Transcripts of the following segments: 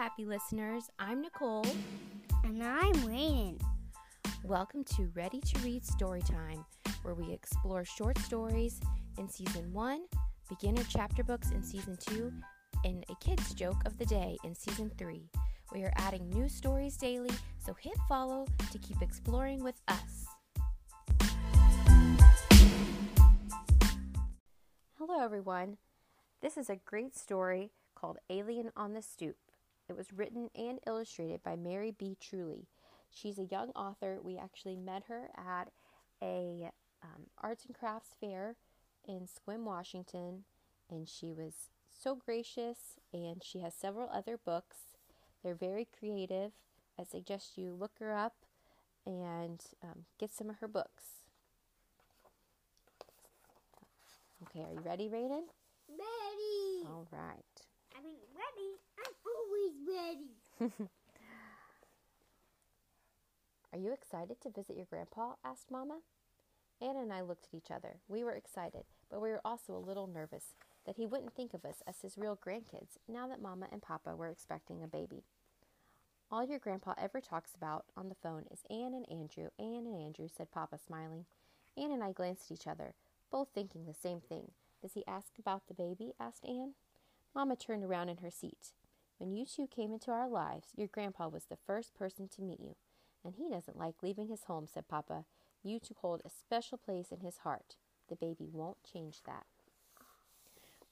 happy listeners. I'm Nicole. And I'm Rainen. Welcome to Ready to Read Storytime, where we explore short stories in Season 1, beginner chapter books in Season 2, and a kid's joke of the day in Season 3. We are adding new stories daily, so hit follow to keep exploring with us. Hello, everyone. This is a great story called Alien on the Stoop. It was written and illustrated by Mary B. Truly. She's a young author. We actually met her at a um, arts and crafts fair in Sequim, Washington, and she was so gracious. And she has several other books. They're very creative. I suggest you look her up and um, get some of her books. Okay, are you ready, Raiden? Ready. All right. I mean, ready. I'm always ready. Are you excited to visit your grandpa? asked Mama. Anna and I looked at each other. We were excited, but we were also a little nervous that he wouldn't think of us as his real grandkids now that Mama and Papa were expecting a baby. All your grandpa ever talks about on the phone is Anne and Andrew, Anne and Andrew, said Papa, smiling. Anne and I glanced at each other, both thinking the same thing. Does he ask about the baby? asked Anne. Mama turned around in her seat. When you two came into our lives, your grandpa was the first person to meet you, and he doesn't like leaving his home, said Papa. You two hold a special place in his heart. The baby won't change that.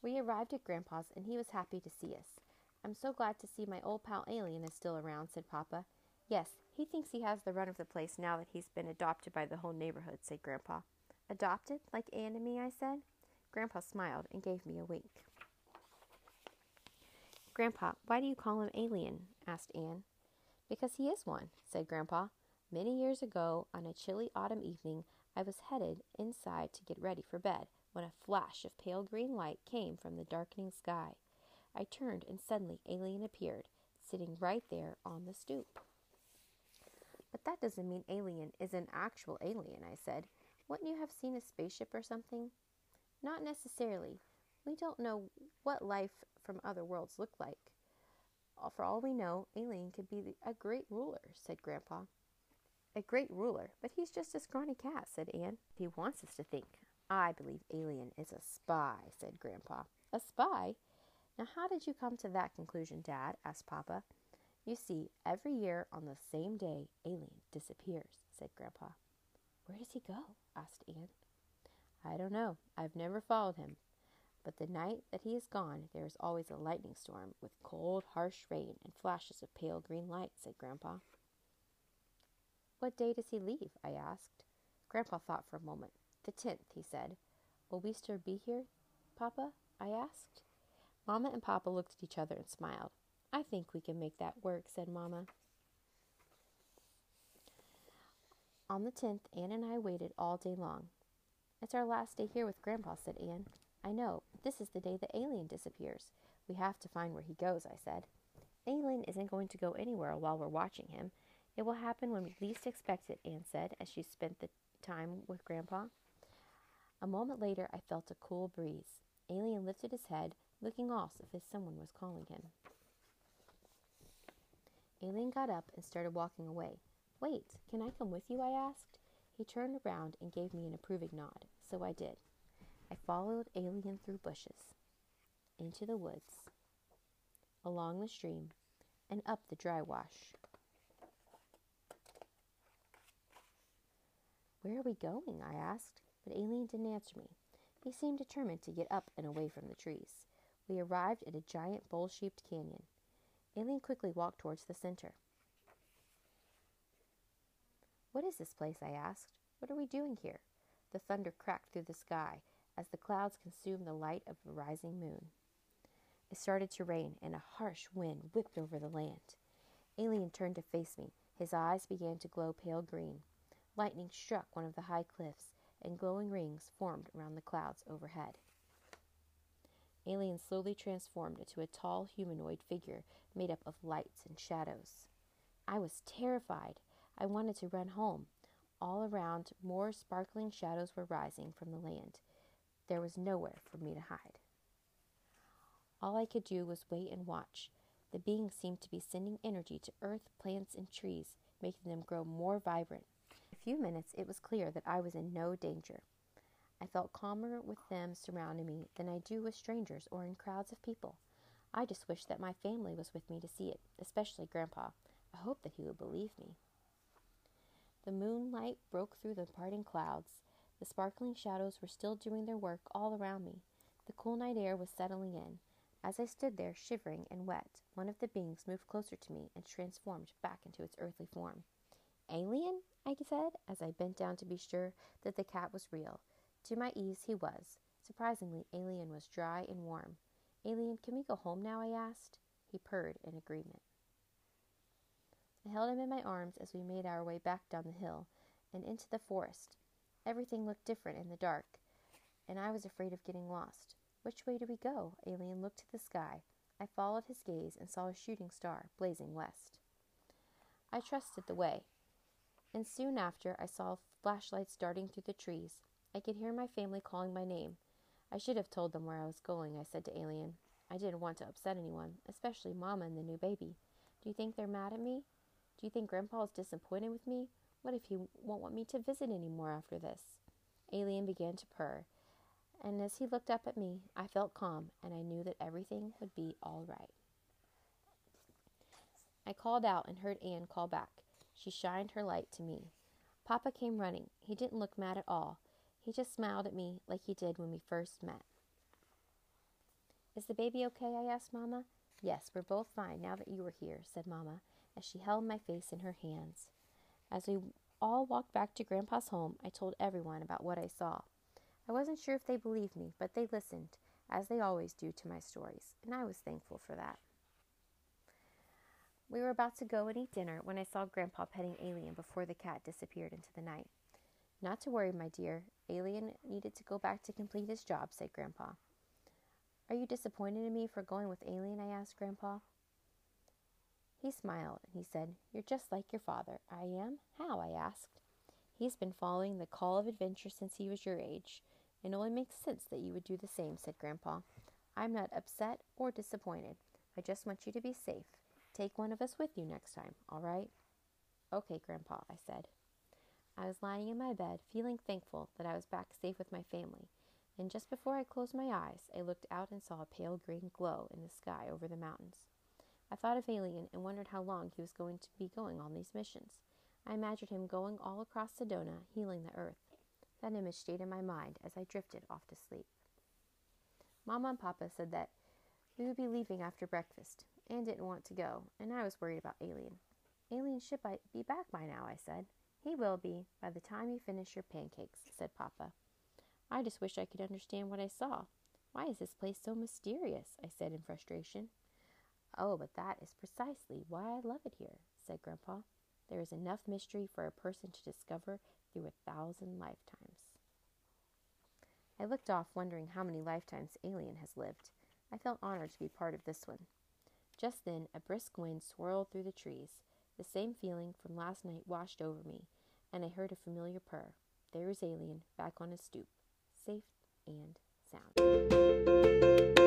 We arrived at Grandpa's, and he was happy to see us. I'm so glad to see my old pal Alien is still around, said Papa. Yes, he thinks he has the run of the place now that he's been adopted by the whole neighborhood, said Grandpa. Adopted, like Anne and me, I said. Grandpa smiled and gave me a wink. Grandpa, why do you call him Alien? asked Anne. Because he is one, said Grandpa. Many years ago, on a chilly autumn evening, I was headed inside to get ready for bed when a flash of pale green light came from the darkening sky. I turned, and suddenly Alien appeared, sitting right there on the stoop. But that doesn't mean Alien is an actual alien, I said. Wouldn't you have seen a spaceship or something? Not necessarily. We don't know what life from other worlds look like. For all we know, Alien could be a great ruler, said Grandpa. A great ruler, but he's just a scrawny cat, said Anne. He wants us to think. I believe Alien is a spy, said Grandpa. A spy? Now, how did you come to that conclusion, Dad? asked Papa. You see, every year on the same day, Alien disappears, said Grandpa. Where does he go? asked Anne. I don't know. I've never followed him, but the night that he is gone, there is always a lightning storm with cold, harsh rain and flashes of pale green light, said Grandpa. What day does he leave? I asked. Grandpa thought for a moment. The tenth, he said. Will we still be here, Papa? I asked. Mamma and Papa looked at each other and smiled. I think we can make that work, said Mamma. On the tenth, Anne and I waited all day long. It's our last day here with Grandpa, said Anne. I know, this is the day the alien disappears. We have to find where he goes, I said. Alien isn't going to go anywhere while we're watching him. It will happen when we least expect it, Anne said as she spent the time with Grandpa. A moment later, I felt a cool breeze. Alien lifted his head, looking off as if someone was calling him. Alien got up and started walking away. Wait, can I come with you? I asked. He turned around and gave me an approving nod, so I did. I followed Alien through bushes, into the woods, along the stream, and up the dry wash. Where are we going? I asked, but Alien didn't answer me. He seemed determined to get up and away from the trees. We arrived at a giant bowl shaped canyon. Alien quickly walked towards the center. What is this place? I asked. What are we doing here? The thunder cracked through the sky, as the clouds consumed the light of the rising moon. It started to rain, and a harsh wind whipped over the land. Alien turned to face me. His eyes began to glow pale green. Lightning struck one of the high cliffs, and glowing rings formed around the clouds overhead. Alien slowly transformed into a tall humanoid figure made up of lights and shadows. I was terrified. I wanted to run home. All around, more sparkling shadows were rising from the land. There was nowhere for me to hide. All I could do was wait and watch. The beings seemed to be sending energy to earth, plants, and trees, making them grow more vibrant. In a few minutes, it was clear that I was in no danger. I felt calmer with them surrounding me than I do with strangers or in crowds of people. I just wished that my family was with me to see it, especially Grandpa. I hoped that he would believe me. The moonlight broke through the parting clouds. The sparkling shadows were still doing their work all around me. The cool night air was settling in. As I stood there, shivering and wet, one of the beings moved closer to me and transformed back into its earthly form. Alien? I said, as I bent down to be sure that the cat was real. To my ease, he was. Surprisingly, Alien was dry and warm. Alien, can we go home now? I asked. He purred in agreement. I held him in my arms as we made our way back down the hill and into the forest. Everything looked different in the dark, and I was afraid of getting lost. Which way do we go? Alien looked to the sky. I followed his gaze and saw a shooting star blazing west. I trusted the way, and soon after I saw flashlights darting through the trees. I could hear my family calling my name. I should have told them where I was going, I said to Alien. I didn't want to upset anyone, especially Mama and the new baby. Do you think they're mad at me? Do you think Grandpa is disappointed with me? What if he won't want me to visit any more after this? Alien began to purr, and as he looked up at me, I felt calm and I knew that everything would be all right. I called out and heard Anne call back. She shined her light to me. Papa came running. He didn't look mad at all. He just smiled at me like he did when we first met. Is the baby okay? I asked Mamma. Yes, we're both fine now that you are here, said Mamma, as she held my face in her hands. As we all walked back to Grandpa's home, I told everyone about what I saw. I wasn't sure if they believed me, but they listened, as they always do to my stories, and I was thankful for that. We were about to go and eat dinner when I saw Grandpa petting Alien before the cat disappeared into the night. Not to worry, my dear. Alien needed to go back to complete his job, said Grandpa. Are you disappointed in me for going with Alien? I asked Grandpa. He smiled and he said, You're just like your father. I am? How? I asked. He's been following the call of adventure since he was your age. And it only makes sense that you would do the same, said Grandpa. I'm not upset or disappointed. I just want you to be safe. Take one of us with you next time, all right? Okay, Grandpa, I said. I was lying in my bed, feeling thankful that I was back safe with my family, and just before I closed my eyes, I looked out and saw a pale green glow in the sky over the mountains. I thought of Alien and wondered how long he was going to be going on these missions. I imagined him going all across Sedona, healing the earth. That image stayed in my mind as I drifted off to sleep. Mama and Papa said that we would be leaving after breakfast. and didn't want to go, and I was worried about Alien. Alien should be back by now, I said. He will be by the time you finish your pancakes, said Papa. I just wish I could understand what I saw. Why is this place so mysterious? I said in frustration. Oh, but that is precisely why I love it here, said Grandpa. There is enough mystery for a person to discover through a thousand lifetimes. I looked off, wondering how many lifetimes Alien has lived. I felt honored to be part of this one. Just then, a brisk wind swirled through the trees. The same feeling from last night washed over me, and I heard a familiar purr. There was Alien, back on his stoop, safe and sound.